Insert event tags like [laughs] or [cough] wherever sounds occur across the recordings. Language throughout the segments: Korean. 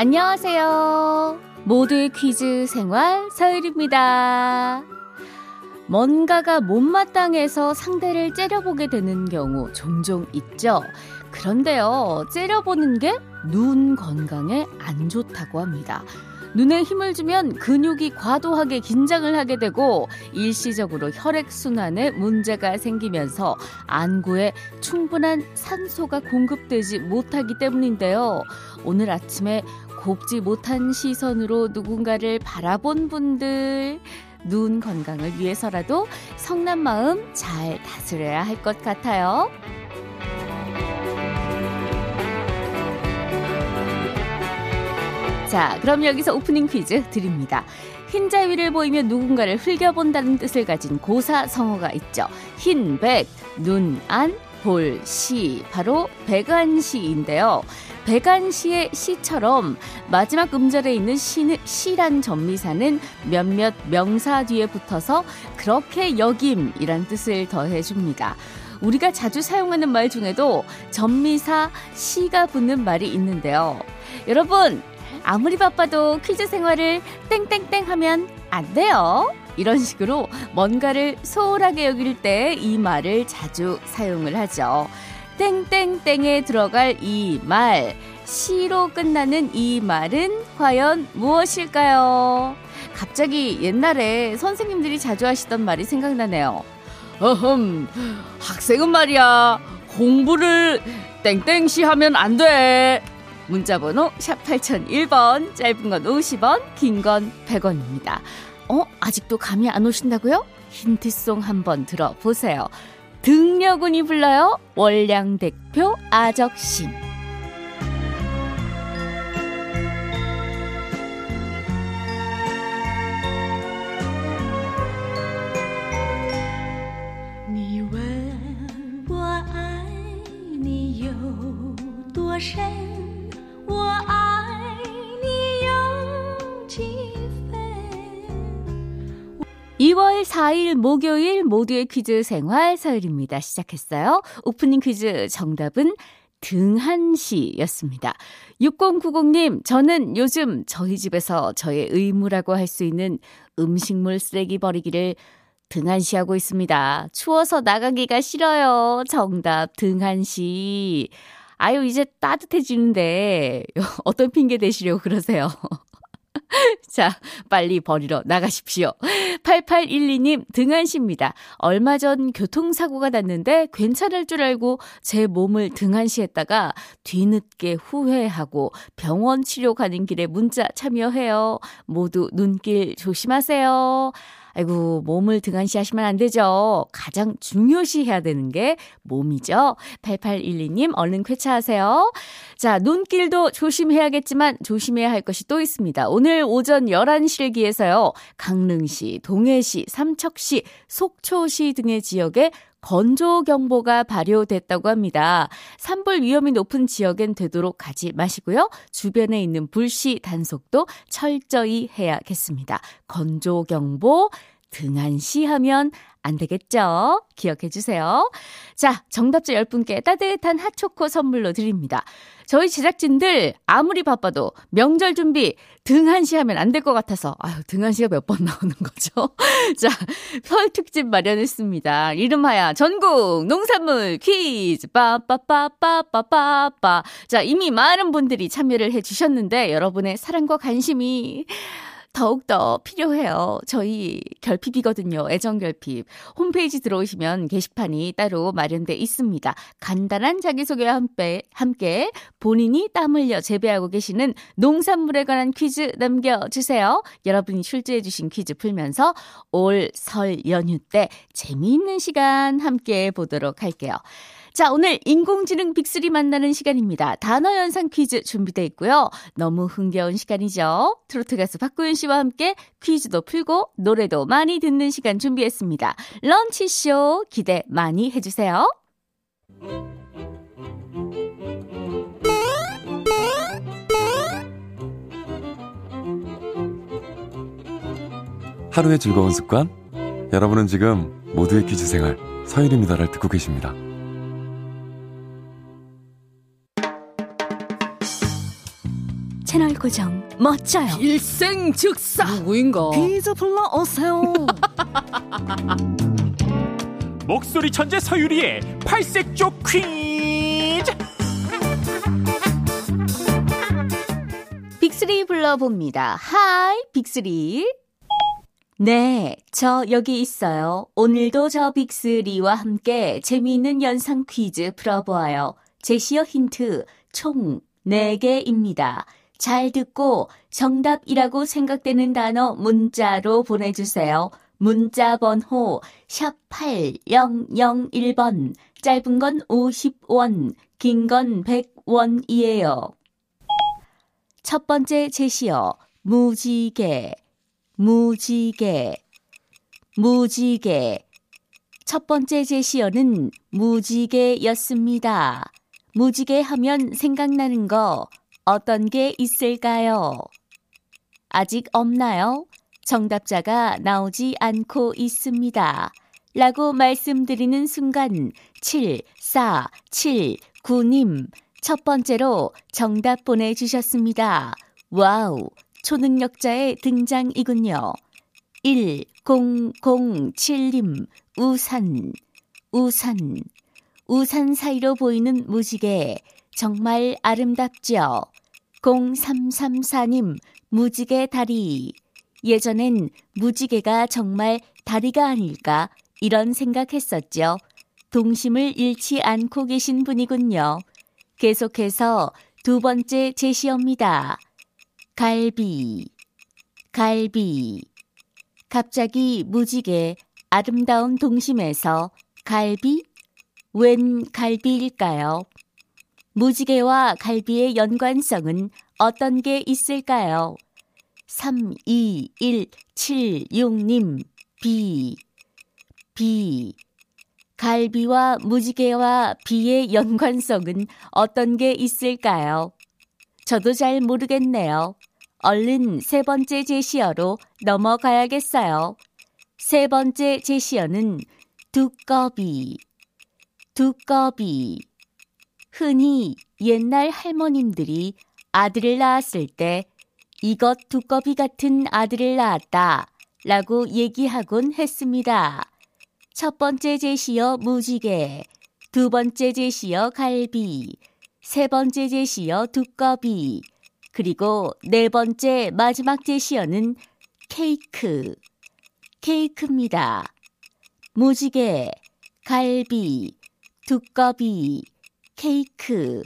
안녕하세요. 모두의 퀴즈 생활 서율입니다. 뭔가가 못마땅해서 상대를 째려보게 되는 경우 종종 있죠. 그런데요, 째려보는 게 눈 건강에 안 좋다고 합니다. 눈에 힘을 주면 근육이 과도하게 긴장을 하게 되고 일시적으로 혈액순환에 문제가 생기면서 안구에 충분한 산소가 공급되지 못하기 때문인데요. 오늘 아침에 곱지 못한 시선으로 누군가를 바라본 분들, 눈 건강을 위해서라도 성난 마음 잘 다스려야 할 것 같아요. 자, 그럼 여기서 오프닝 퀴즈 드립니다. 흰자 위를 보이면 누군가를 흘겨본다는 뜻을 가진 고사 성어가 있죠. 흰 백, 눈, 안, 볼, 시, 바로 백안시인데요. 백안시의 시처럼 마지막 음절에 있는 시, 시란 전미사는 몇몇 명사 뒤에 붙어서 그렇게 여김이란 뜻을 더해줍니다. 우리가 자주 사용하는 말 중에도 전미사 시가 붙는 말이 있는데요. 여러분, 아무리 바빠도 퀴즈 생활을 땡땡땡 하면 안 돼요. 이런 식으로 뭔가를 소홀하게 여길 때 이 말을 자주 사용을 하죠. 땡땡땡에 들어갈 이 말, 시로 끝나는 이 말은 과연 무엇일까요? 갑자기 옛날에 선생님들이 자주 하시던 말이 생각나네요. 어흠, 학생은 말이야, 공부를 땡땡시 하면 안 돼. 문자번호 샵 8001번, 짧은 건 50원, 긴 건 100원입니다. 어? 아직도 감이 안 오신다고요? 힌트송 한번 들어보세요. 등려군이 불러요. 월량대표 아적심. 니问我爱你有多深 2월 4일 목요일 모두의 퀴즈 생활 서열입니다. 시작했어요. 오프닝 퀴즈 정답은 등한시였습니다. 6090님, 저는 요즘 저희 집에서 저의 의무라고 할 수 있는 음식물 쓰레기 버리기를 등한시하고 있습니다. 추워서 나가기가 싫어요. 정답 등한시. 아유, 이제 따뜻해지는데 [laughs] 어떤 핑계 대시려고 그러세요? [laughs] 자, 빨리 버리러 나가십시오. 8812님, 등한시입니다. 얼마 전 교통사고가 났는데 괜찮을 줄 알고 제 몸을 등한시했다가 뒤늦게 후회하고 병원 치료 가는 길에 문자 참여해요. 모두 눈길 조심하세요. 아이고, 몸을 등한시 하시면 안 되죠. 가장 중요시 해야 되는 게 몸이죠. 8812님, 얼른 쾌차하세요. 자, 눈길도 조심해야겠지만 조심해야 할 것이 또 있습니다. 오늘 오전 11시를 기해서요. 강릉시, 동해시, 삼척시, 속초시 등의 지역에 건조경보가 발효됐다고 합니다. 산불 위험이 높은 지역엔 되도록 가지 마시고요. 주변에 있는 불씨 단속도 철저히 해야겠습니다. 건조경보 등한시 하면 안 되겠죠? 기억해 주세요. 자, 정답자 10분께 따뜻한 핫초코 선물로 드립니다. 저희 제작진들 아무리 바빠도 명절 준비 등한시 하면 안 될 것 같아서 아유 등한시가 몇 번 나오는 거죠. [laughs] 자, 설 특집 마련했습니다. 이름하여 전국 농산물 퀴즈 빠빠빠빠빠빠빠. 자, 이미 많은 분들이 참여를 해 주셨는데 여러분의 사랑과 관심이 더욱더 필요해요. 저희 결핍이거든요. 애정 결핍. 홈페이지 들어오시면 게시판이 따로 마련돼 있습니다. 간단한 자기소개와 함께, 함께 본인이 땀 흘려 재배하고 계시는 농산물에 관한 퀴즈 남겨주세요. 여러분이 출제해주신 퀴즈 풀면서 올 설 연휴 때 재미있는 시간 함께 보도록 할게요. 자, 오늘 인공지능 빅3 만나는 시간입니다. 단어 연상 퀴즈 준비되어 있고요. 너무 흥겨운 시간이죠. 트로트 가수 박구윤 씨와 함께 퀴즈도 풀고 노래도 많이 듣는 시간 준비했습니다. 런치쇼 기대 많이 해주세요. 하루의 즐거운 습관? 여러분은 지금 모두의 퀴즈 생활 서일입니다를 듣고 계십니다. 압구정 멋져요. 일생 즉사 누구인가? 퀴즈 불러오세요. [laughs] 목소리 천재 서유리의 팔색조 퀴즈 빅스리 불러봅니다. Hi 빅스리. 네, 저 여기 있어요. 오늘도 저 빅스리와 함께 재미있는 연상 퀴즈 풀어보아요. 제시어 힌트 총 4개입니다. 잘 듣고 정답이라고 생각되는 단어 문자로 보내주세요. 문자 번호 샵 8001번 짧은 건 50원 긴 건 100원이에요. 첫 번째 제시어 무지개 무지개 무지개 첫 번째 제시어는 무지개였습니다. 무지개 하면 생각나는 거 어떤 게 있을까요? 아직 없나요? 정답자가 나오지 않고 있습니다. 라고 말씀드리는 순간 7, 4, 7, 9님 첫 번째로 정답 보내주셨습니다. 와우, 초능력자의 등장이군요. 1007님, 우산, 우산, 우산 사이로 보이는 무지개, 정말 아름답죠? 0334님, 무지개 다리. 예전엔 무지개가 정말 다리가 아닐까, 이런 생각했었죠. 동심을 잃지 않고 계신 분이군요. 계속해서 두 번째 제시어입니다. 갈비, 갈비. 갑자기 무지개 아름다운 동심에서 갈비? 웬 갈비일까요? 무지개와 갈비의 연관성은 어떤 게 있을까요? 321766님, 비, 비. 갈비와 무지개와 비의 연관성은 어떤 게 있을까요? 저도 잘 모르겠네요. 얼른 세 번째 제시어로 넘어가야겠어요. 세 번째 제시어는 두꺼비. 두꺼비. 흔히 옛날 할머님들이 아들을 낳았을 때 이것 두꺼비 같은 아들을 낳았다 라고 얘기하곤 했습니다. 첫 번째 제시어 무지개, 두 번째 제시어 갈비, 세 번째 제시어 두꺼비, 그리고 네 번째 마지막 제시어는 케이크, 케이크입니다. 무지개, 갈비, 두꺼비, 케이크.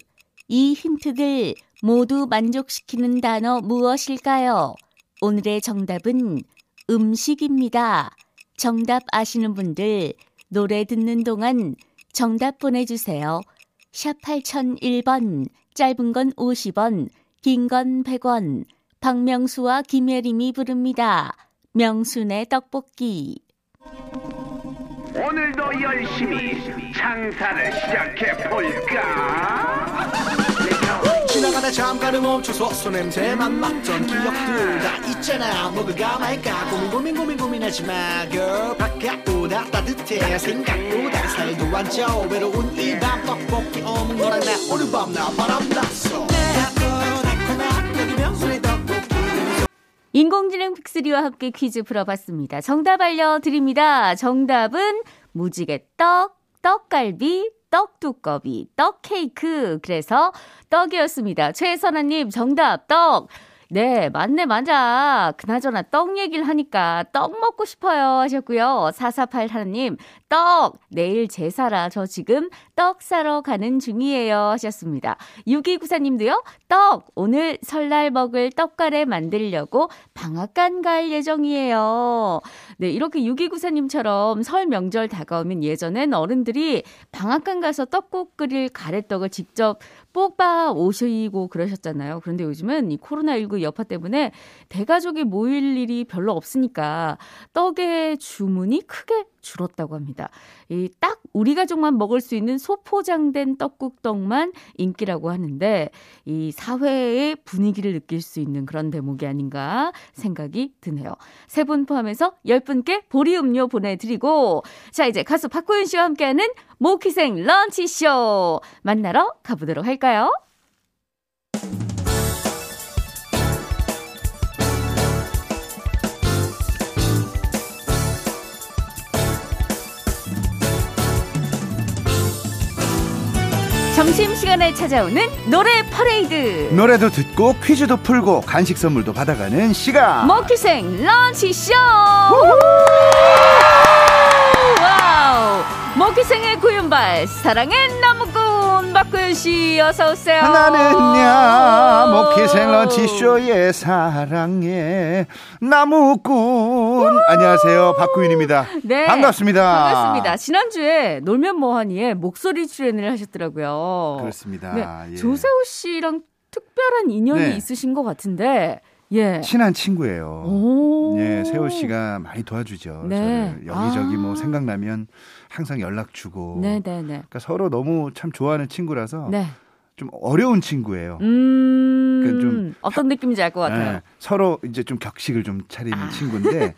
이 힌트들 모두 만족시키는 단어 무엇일까요? 오늘의 정답은 음식입니다. 정답 아시는 분들 노래 듣는 동안 정답 보내주세요. 샵 8001번, 짧은 건 50원, 긴 건 100원. 박명수와 김혜림이 부릅니다. 명순의 떡볶이. 오늘도 열심히 장사를 시작해 볼까? 지나가다 잠깐은 멈춰서 손냄새만 맡던 기억들 다 있잖아. 먹을까 말까? 고민 고민 고민 고민하지 마 girl. 바깥보다 따뜻해. 생각보다 살도 안 쪄. 외로운 이 밤 떡볶이 어묵 너랑 나 오늘 밤 나 바람 났어 인공지능 픽스리와 함께 퀴즈 풀어봤습니다. 정답 알려드립니다. 정답은 무지개 떡, 떡갈비, 떡두꺼비, 떡케이크. 그래서 떡이었습니다. 최선아님, 정답, 떡. 네, 맞네, 맞아. 그나저나 떡 얘기를 하니까 떡 먹고 싶어요 하셨고요. 448 하나님, 떡! 내일 제사라 저 지금 떡 사러 가는 중이에요 하셨습니다. 6294님도요, 떡! 오늘 설날 먹을 떡가래 만들려고 방앗간 갈 예정이에요. 네, 이렇게 6294님처럼 설 명절 다가오면 예전엔 어른들이 방앗간 가서 떡국 끓일 가래떡을 직접 뽑아 오시고 그러셨잖아요. 그런데 요즘은 이 코로나19 여파 때문에 대가족이 모일 일이 별로 없으니까 떡의 주문이 크게 줄었다고 합니다. 이 딱 우리 가족만 먹을 수 있는 소포장된 떡국떡만 인기라고 하는데 이 사회의 분위기를 느낄 수 있는 그런 대목이 아닌가 생각이 드네요. 세 분 포함해서 10분께 보리 음료 보내드리고 자 이제 가수 박구윤 씨와 함께하는 모키생 런치쇼 만나러 가보도록 할까요? 점심시간에 찾아오는 노래 퍼레이드. 노래도 듣고 퀴즈도 풀고 간식 선물도 받아가는 시간. 모퀴생 lunch 쇼! Wow! 모퀴생의 구윤발, 사랑의 나무꾼, 박구윤씨, 어서 오세요. 나는야 모퀴생 lunch 쇼의 사랑의 나무꾼 안녕하세요 박구윤입니다 네. 반갑습니다 반갑습니다. 지난주에 놀면 뭐하니에 목소리 출연을 하셨더라고요. 그렇습니다 네, 예. 조세호 씨랑 특별한 인연이 네. 있으신 것 같은데, 예. 친한 친구예요 오. 예, 세호 씨가 많이 도와주죠. 네. 저를 여기저기 아. 뭐 생각나면 항상 연락 주고. 네네네. 그러니까 서로 너무 참 좋아하는 친구라서 네. 좀 어려운 친구예요. 음. 그러니까 좀 어떤 느낌인지 알 것 같아요. 예, 서로 이제 좀 격식을 좀 차리는 친구인데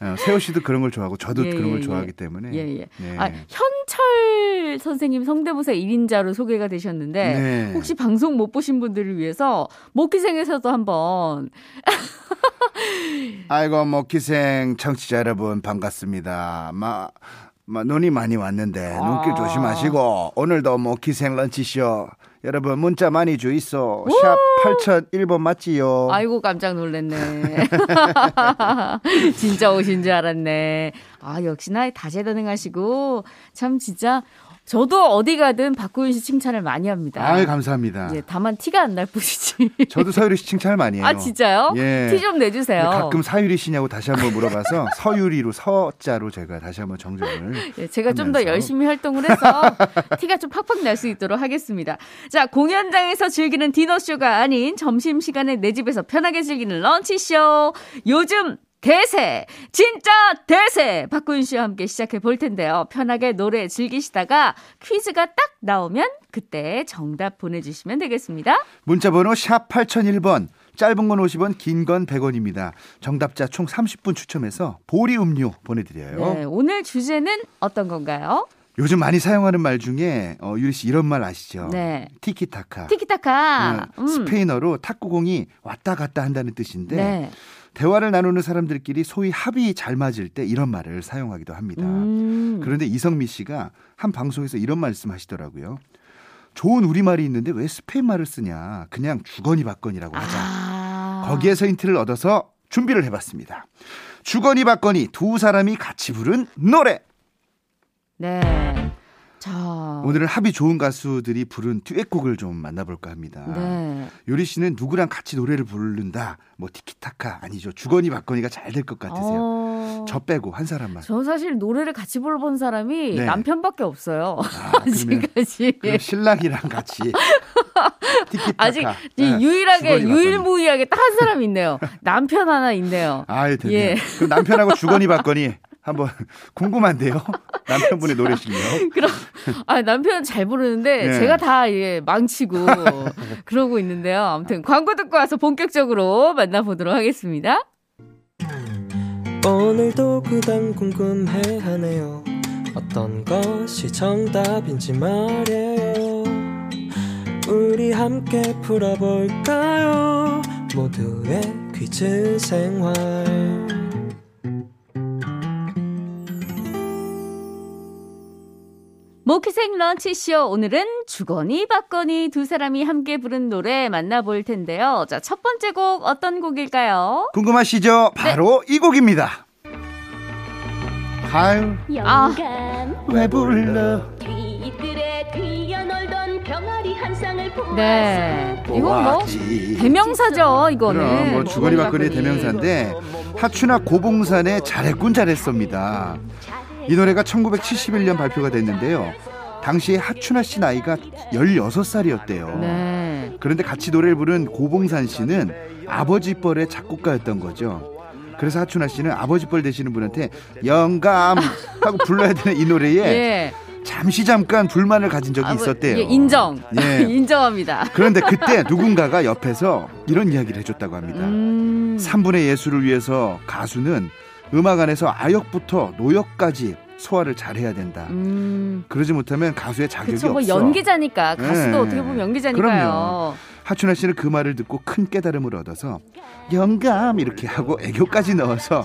어, 세호 씨도 그런 걸 좋아하고 저도 예, 그런 걸 예, 좋아하기 예. 때문에. 예, 예. 네. 아, 현철 선생님 성대모사 1인자로 소개가 되셨는데 네. 혹시 방송 못 보신 분들을 위해서 목기생에서도 한번 [laughs] 아이고 먹기생 청취자 여러분 반갑습니다. 마, 마 눈이 많이 왔는데 눈길 아. 조심하시고 오늘도 먹기생 런치쇼 여러분 문자 많이 주이소 샵 8001번 맞지요? 아이고 깜짝 놀랐네. [laughs] [laughs] 진짜 오신 줄 알았네. 아 역시나 다재다능하시고 참 진짜 저도 어디 가든 박구윤 씨 칭찬을 많이 합니다. 아유 감사합니다. 이제 다만 티가 안 날 뿐이지. 저도 서유리 씨 칭찬을 많이 해요. 아 진짜요? 예. 티 좀 내주세요. 가끔 사유리 씨냐고 다시 한번 물어봐서 [laughs] 서유리로 서자로 제가 다시 한번 정정을. 예, 제가 좀 더. 열심히 활동을 해서 티가 좀 팍팍 날 수 있도록 하겠습니다. 자, 공연장에서 즐기는 디너쇼가 아닌 점심 시간에 내 집에서 편하게 즐기는 런치쇼. 요즘 대세, 진짜 대세! 박구윤 씨와 함께 시작해 볼 텐데요. 편하게 노래 즐기시다가 퀴즈가 딱 나오면 그때 정답 보내주시면 되겠습니다. 문자번호 샵 8001번. 짧은 건 50원, 긴 건 100원입니다. 정답자 총 30분 추첨해서 보리 음료 보내드려요. 네, 오늘 주제는 어떤 건가요? 요즘 많이 사용하는 말 중에 어, 유리 씨 이런 말 아시죠? 네. 티키타카. 티키타카. 어, 스페인어로 탁구공이 왔다 갔다 한다는 뜻인데 네. 대화를 나누는 사람들끼리 소위 합이 잘 맞을 때 이런 말을 사용하기도 합니다. 음. 그런데 이성미 씨가 한 방송에서 이런 말씀 하시더라고요. 좋은 우리말이 있는데 왜 스페인 말을 쓰냐. 그냥 주거니 받거니라고 하자. 아. 거기에서 힌트를 얻어서 준비를 해봤습니다. 주거니 받거니 두 사람이 같이 부른 노래. 네. 자. 오늘은 합이 좋은 가수들이 부른 듀엣곡을 좀 만나볼까 합니다. 네. 요리 씨는 누구랑 같이 노래를 부른다. 뭐 티키타카 아니죠. 주거니 받거니가 잘 될 것 같으세요. 어... 저 빼고 한 사람만. 저 사실 노래를 같이 불러본 사람이 네. 남편밖에 없어요. 아, [laughs] 아직까지. 신랑이랑 같이 [laughs] 티키타카. 아직 이 네, 유일하게. 유일무이하게 딱 한 사람 있네요. 남편 하나 있네요. 아유, 됐네요. 예. 그럼 남편하고 주거니 받거니 한번 [laughs] 궁금한데요. [laughs] 남편분의 노래 실력. [laughs] 그럼 아 남편은 잘 부르는데 네. 제가 다 예, 망치고 그러고 있는데요. 아무튼 광고 듣고 와서 본격적으로 만나보도록 하겠습니다. 오늘도 그단 궁금해 하네요 어떤 것이 정답인지 말해요 우리 함께 풀어볼까요 모두의 퀴즈 생활 모키생 런치쇼 오늘은 주거니 받거니 두 사람이 함께 부른 노래 만나볼 텐데요. 자, 첫 번째 곡 어떤 곡일까요? 궁금하시죠? 네. 바로 이 곡입니다. 아유, 아, 왜 불러? 뒤뜰에 뛰어놀던 병아리 한 쌍을 보았어 네. 이건 뭐. 대명사죠, 이거는. 그럼 뭐 주거니 받거니 대명사인데 하추나 고봉산의 잘했군 잘했습니다. 이 노래가 1971년 발표가 됐는데요. 당시에 하추나 씨 나이가 16살이었대요. 네. 그런데 같이 노래를 부른 고봉산 씨는 아버지 뻘의 작곡가였던 거죠. 그래서 하춘아 씨는 아버지 뻘 되시는 분한테 영감 하고 불러야 되는 이 노래에 [laughs] 예. 잠시 잠깐 불만을 가진 적이 있었대요. 예, 인정. 예. [laughs] 인정합니다. 그런데 그때 누군가가 옆에서 이런 이야기를 해줬다고 합니다. 음. 3분의 예술을 위해서 가수는 음악 안에서 아역부터 노역까지 소화를 잘해야 된다. 음. 그러지 못하면 가수의 자격이 그쵸, 뭐 없어. 연기자니까. 가수도 네. 어떻게 보면 연기자니까요. 그럼요. 하춘아 씨는 그 말을 듣고 큰 깨달음을 얻어서 영감 이렇게 하고 애교까지 넣어서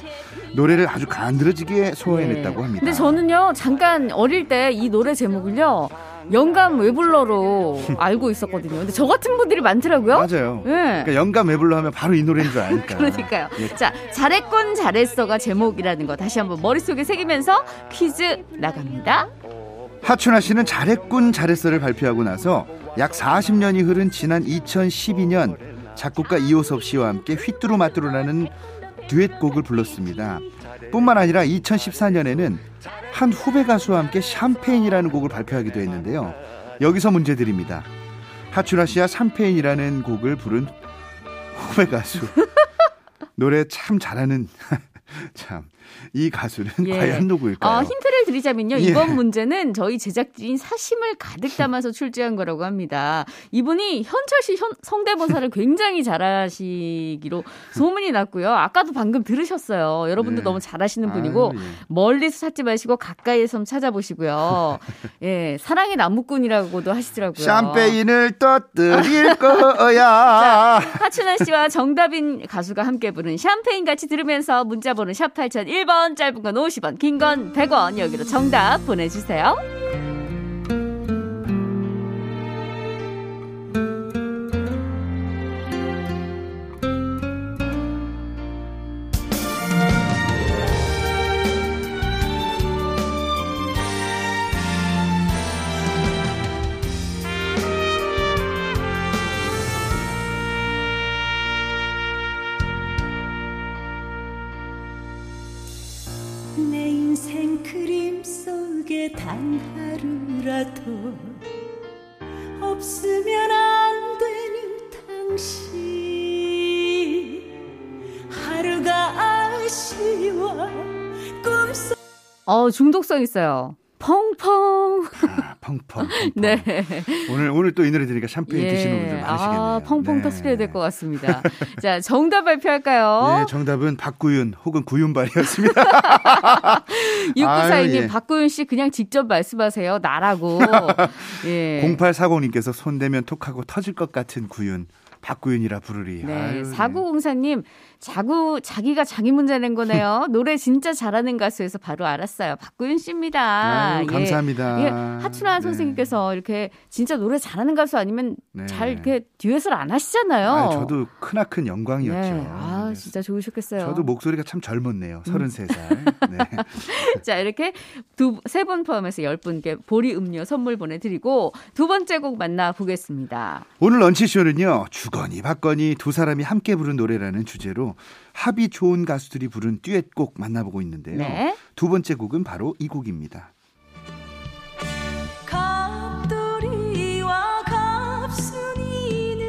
노래를 아주 간드러지게 소화해냈다고 네. 합니다. 근데 저는요, 잠깐 어릴 때 이 노래 제목을요, 영감 외불러로 알고 있었거든요. 근데 저 같은 분들이 많더라고요. 맞아요. 예. 그러니까 영감 외불러 하면 바로 이 노래인 줄 아니까. [laughs] 그러니까요. 예. 자, 잘했군, 잘했어가 제목이라는 거 다시 한번 머릿속에 새기면서 퀴즈 나갑니다. 하춘아 씨는 잘했군 잘했어를 발표하고 나서 약 40년이 흐른 지난 2012년 작곡가 이호섭 씨와 함께 휘뚜루마뚜루라는 듀엣곡을 불렀습니다. 뿐만 아니라 2014년에는 한 후배 가수와 함께 샴페인이라는 곡을 발표하기도 했는데요. 여기서 문제 드립니다. 하춘아 씨와 샴페인이라는 곡을 부른 후배 가수 노래 참 잘하는 [laughs] 참 이 가수는 예. 과연 누구일까요? 어, 힌트를 드리자면요. 예. 이번 문제는 저희 제작진 사심을 가득 담아서 출제한 거라고 합니다. 이분이 현철 씨 현- 성대모사를 굉장히 잘하시기로 소문이 났고요. 아까도 방금 들으셨어요. 여러분도 네. 너무 잘하시는 분이고 아유, 예. 멀리서 찾지 마시고 가까이에서 찾아보시고요. [laughs] 예, 사랑의 나무꾼이라고도 하시더라고요. 샴페인을 떠뜨릴 [laughs] 거야. 하춘아 씨와 정다빈 가수가 함께 부른 샴페인 같이 들으면서 문자 번호 샵 8001번 짧은 건 50원 긴 건 100원 여기로 정답 보내주세요. 내 인생 그림 속에 단 하루라도 없으면 안 되는 당신 하루가 아쉬워 꿈속 어 중독성 있어요. 펑펑. 아, [laughs] 펑펑. 펑펑. 네. 오늘 오늘 또 이 노래 들으니까 샴페인 드시는 분들 많으시겠네요. 아, 펑펑 네. 터트려야 될 것 같습니다. 자, 정답 발표할까요? 네, 정답은 박구윤 혹은 구윤발이었습니다. [laughs] 6942님, 아유, 예. 박구윤 씨 그냥 직접 말씀하세요. 나라고. [laughs] 예. 0840님께서 손대면 톡하고 터질 것 같은 구윤. 박구윤이라 부르리. 네, 아유, 네. 4904님, 자구, 자기가 자기 문제 낸 거네요. [laughs] 노래 진짜 잘하는 가수에서 바로 알았어요. 박구윤 씨입니다. 아유, 감사합니다. 예, 하춘아 네. 선생님께서 이렇게 진짜 노래 잘하는 가수 아니면 네. 잘 이렇게 듀엣을 안 하시잖아요. 아유, 저도 크나큰 영광이었죠. 네, 아, 네. 진짜 좋으셨겠어요. 저도 목소리가 참 젊었네요. 음. 33살. [laughs] 네. 자, 이렇게 두, 세 분 포함해서 열 분께 보리 음료 선물 보내드리고 두 번째 곡 만나보겠습니다. 오늘 런치쇼는요, 주거니 받거니 두 사람이 함께 부른 노래라는 주제로 합이 좋은 가수들이 부른 듀엣곡 만나보고 있는데요. 네. 두 번째 곡은 바로 이 곡입니다. 갑돌이와 갑순이는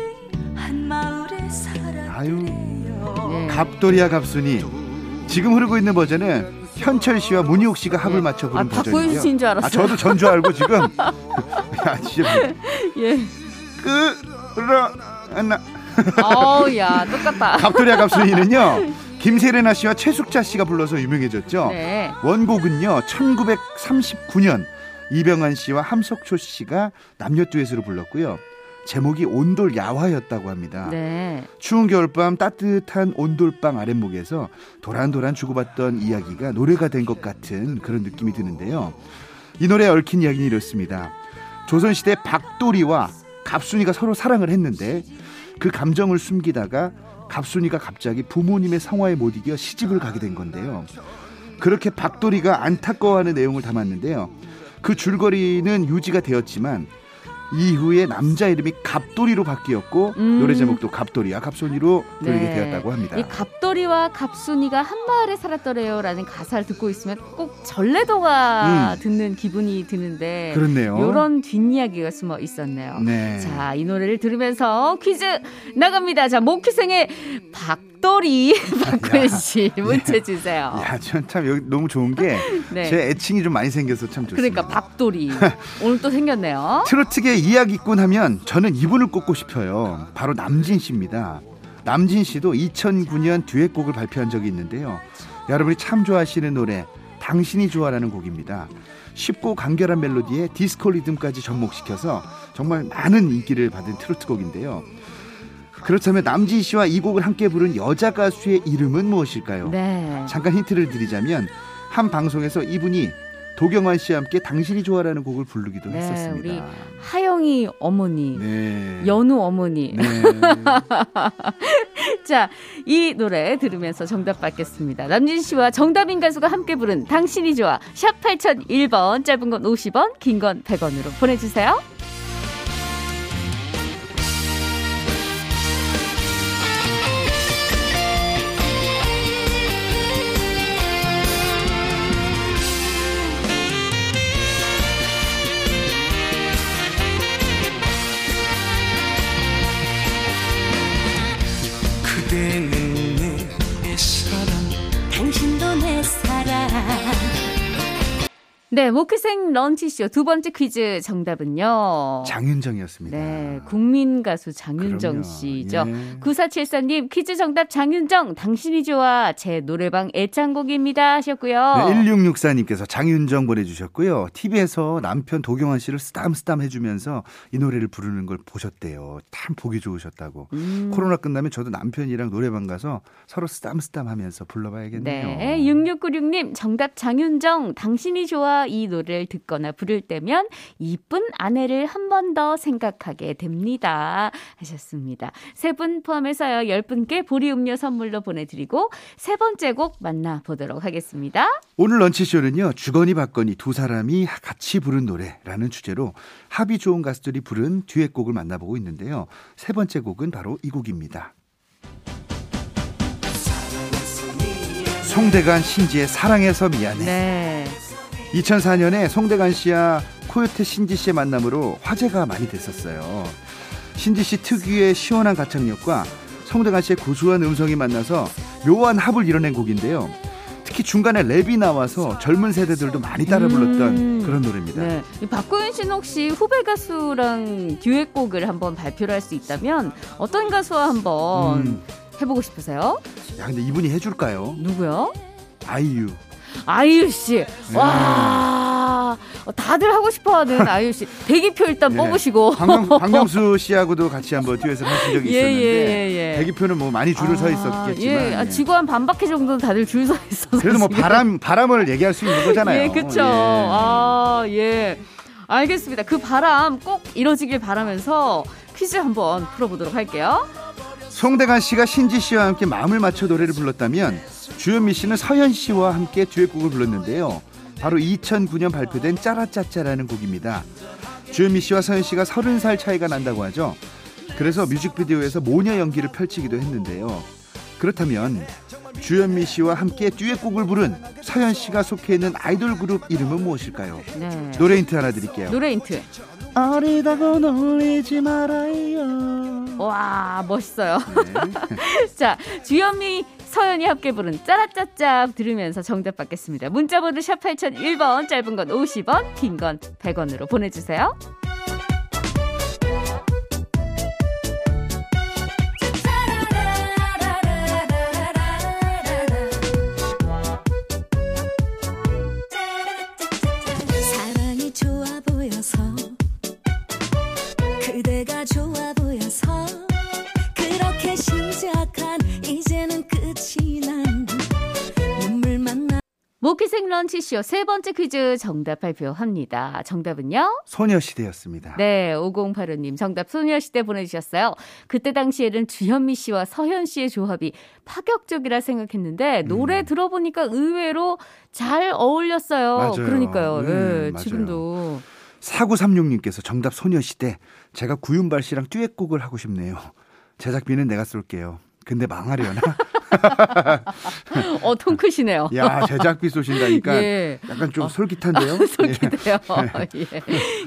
한 마을에 아유. 살았대요 네. 갑돌이와 갑순이. 지금 흐르고 있는 버전은 현철 씨와 문희옥 씨가 합을 맞춰 부른 아, 버전이에요. 씨인 줄 알았어요. 아, 저도 전 줄 알고 지금. [laughs] 야, 진짜. [laughs] 예. 끌어, 나. 어우, 야, 똑같다. 갑돌이와 갑순이는요, 김세레나 씨와 최숙자 씨가 불러서 유명해졌죠. 네. 원곡은요 1939년 이병헌 씨와 함석초 씨가 남녀 듀엣으로 불렀고요 제목이 온돌 야화였다고 합니다 네. 추운 겨울밤 따뜻한 온돌방 아랫목에서 도란도란 주고받던 이야기가 노래가 된 것 같은 그런 느낌이 드는데요 이 노래에 얽힌 이야기는 이렇습니다 조선시대 박돌이와 갑순이가 서로 사랑을 했는데 그 감정을 숨기다가 갑순이가 갑자기 부모님의 성화에 못 이겨 시집을 가게 된 건데요. 그렇게 박돌이가 안타까워하는 내용을 담았는데요. 그 줄거리는 유지가 되었지만 이후에 남자 이름이 갑돌이로 바뀌었고 음. 노래 제목도 갑돌이와 갑순이로 불리게 네. 되었다고 합니다. 이 갑돌이와 갑순이가 한 마을에 살았더래요라는 가사를 듣고 있으면 꼭 전래도가 음. 듣는 기분이 드는데 그렇네요. 이런 뒷이야기가 숨어 있었네요. 네. 자, 이 노래를 들으면서 퀴즈 나갑니다. 자, 모키생의 박 돌이 [laughs] 박구현 씨 문제 주세요. 야, 전참 여기 너무 좋은 게 [laughs] 제 네. 애칭이 좀 많이 생겨서 참 좋습니다. 그러니까 박돌이 [laughs] 오늘 또 생겼네요. 트로트계 이야기꾼 하면 저는 이분을 꼽고 싶어요. 바로 남진 씨입니다. 남진 씨도 2009년 듀엣곡을 발표한 적이 있는데요. 여러분이 참 좋아하시는 노래 당신이 좋아라는 곡입니다. 쉽고 간결한 멜로디에 디스코 리듬까지 접목시켜서 정말 많은 인기를 받은 트로트곡인데요. 그렇다면 남진 씨와 이 곡을 함께 부른 여자 가수의 이름은 무엇일까요? 네. 잠깐 힌트를 드리자면 한 방송에서 이분이 도경환 씨와 함께 당신이 좋아라는 곡을 부르기도 네, 했었습니다. 우리 하영이 어머니, 네. 연우 어머니. 네. [laughs] 자, 이 노래 들으면서 정답 받겠습니다. 남진 씨와 정답인 가수가 함께 부른 당신이 좋아. 샵 8001번, 짧은 건 50원, 긴 건 100원으로 보내 주세요. 네, 모크생 런치쇼 두 번째 퀴즈 정답은요. 장윤정이었습니다. 네, 국민 가수 장윤정 그럼요. 씨죠. 예. 9474님 퀴즈 정답 장윤정 당신이 좋아 제 노래방 애창곡입니다 하셨고요. 네, 1664님께서 장윤정 보내주셨고요. TV에서 남편 도경환 씨를 쓰담쓰담 해주면서 이 노래를 부르는 걸 보셨대요. 참 보기 좋으셨다고. 음. 코로나 끝나면 저도 남편이랑 노래방 가서 서로 쓰담쓰담 하면서 불러봐야겠네요. 네, 6696님 정답 장윤정 당신이 좋아 이 노래를 듣거나 부를 때면 이쁜 아내를 한 번 더 생각하게 됩니다 하셨습니다. 세 분 포함해서요 10분께 보리 음료 선물로 보내드리고 세 번째 곡 만나보도록 하겠습니다. 오늘 런치쇼는요, 주거니 받거니 두 사람이 같이 부른 노래라는 주제로 합이 좋은 가수들이 부른 듀엣곡을 만나보고 있는데요. 세 번째 곡은 바로 이 곡입니다. 송대관 신지의 사랑해서 미안해. 네. 2004년에 송대관 씨와 코요태 신지 씨의 만남으로 화제가 많이 됐었어요. 신지 씨 특유의 시원한 가창력과 송대관 씨의 고소한 음성이 만나서 묘한 합을 이뤄낸 곡인데요. 특히 중간에 랩이 나와서 젊은 세대들도 많이 따라 불렀던 음. 그런 노래입니다. 네. 이 박고윤 씨는 혹시 후배 가수랑 듀엣곡을 한번 발표를 할 수 있다면 어떤 가수와 한번 음. 해보고 싶으세요? 야, 근데 이분이 해줄까요? 누구요? 아이유. 아이유 씨. 와. 어, 다들 하고 싶어 하는 [laughs] 아이유 씨. 대기표 일단 예. 뽑으시고. 박명, 박명수 [laughs] 씨하고도 같이 한번 듀엣을 하신 적이 예, 있었는데 예, 예, 예. 대기표는 뭐 많이 줄을 서 아, 있었겠지만 예. 아, 예. 지구 한 반바퀴 정도는 다들 줄 서 있어서. 그래도 뭐. 바람 바람을 얘기할 수 있는 거잖아요. 예. 예. 아, 예. 알겠습니다. 그 바람 꼭 이뤄지길 바라면서 퀴즈 한번 풀어보도록 할게요. 송대관 씨가 신지 씨와 함께 마음을 맞춰 노래를 불렀다면 주현미 씨는 서현 씨와 함께 듀엣곡을 불렀는데요. 바로 2009년 발표된 짜라짜짜라는 곡입니다. 주현미 씨와 서현 씨가 30살 차이가 난다고 하죠. 그래서 뮤직비디오에서 모녀 연기를 펼치기도 했는데요. 그렇다면 주현미 씨와 함께 듀엣곡을 부른 서현 씨가 속해 있는 아이돌 그룹 이름은 무엇일까요? 네. 노래 힌트 하나 드릴게요. 노래 힌트. 어리다고 놀리지 말아요. 와, 멋있어요. 네. [laughs] 자, 주현미, 서연이 함께 부른 짜라짜짜 들으면서 정답 받겠습니다. 문자번호 샵 8001번, 짧은 건 50원, 긴 건 100원으로 보내주세요. 모키생 런치쇼 세 번째 퀴즈 정답 발표합니다. 정답은요? 소녀시대였습니다. 네, 5085님 정답 소녀시대 보내주셨어요. 그때 당시에는 주현미 씨와 서현 씨의 조합이 파격적이라 생각했는데 노래 들어보니까 의외로 잘 어울렸어요. 음. 맞아요. 그러니까요. 네, 네, 맞아요. 지금도 4936님께서 정답 소녀시대 제가 구윤발 씨랑 듀엣곡을 하고 싶네요. 제작비는 내가 쏠게요. 근데 망하려나? [laughs] [laughs] 어, 통 크시네요. 야 제작비 쏘신다니까 [laughs] 예. 약간 좀 솔깃한데요. [laughs] 솔깃해요. 예.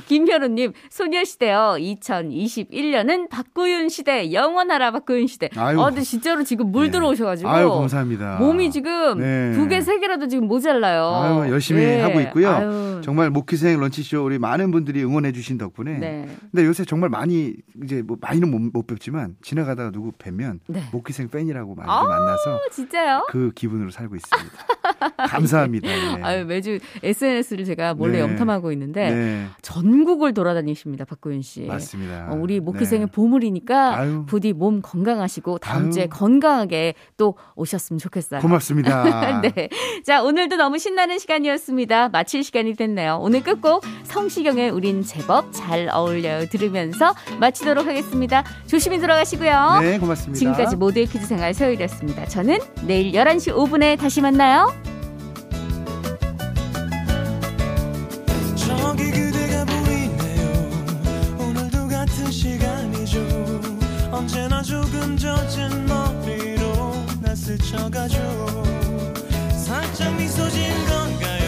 김현우님, 소녀시대요. 2021년은 박구윤 시대, 영원하라 박구윤 시대. 아유. 아, 근데 진짜로 지금 물 네. 들어오셔가지고. 아유 감사합니다. 몸이 지금 네. 두 개, 세 개라도 지금 모자라요. 아유, 열심히 예. 하고 있고요. 아유. 정말 목희생 런치쇼 우리 많은 분들이 응원해 주신 덕분에 네. 근데 요새 정말 많이 이제 뭐 많이는 못, 못 뵙지만 지나가다가 누구 뵈면 네. 목희생 팬이라고 많이 아, 만나 서 진짜요? 그 기분으로 살고 있습니다. [laughs] 감사합니다. 네. 아유, 매주 SNS를 제가 몰래 네. 염탐하고 있는데 네, 전국을 돌아다니십니다, 박구윤 씨. 맞습니다. 어, 우리 네. 보물이니까 아유. 부디 몸 건강하시고 다음 아유. 주에 건강하게 또 오셨으면 좋겠어요. 고맙습니다. [laughs] 네. 자, 오늘도 너무 신나는 시간이었습니다. 마칠 시간이 됐네요. 오늘 끝곡 성시경의 우린 제법 잘 어울려요 들으면서 마치도록 하겠습니다. 조심히 들어가시고요. 네, 고맙습니다. 지금까지 모두의 퀴즈 생활 서율이었습니다. 저는 내일 11시 5분에 다시 만나요. 언제나 조금 젖은 머리로 나 스쳐가죠. 살짝 미소 진 건가요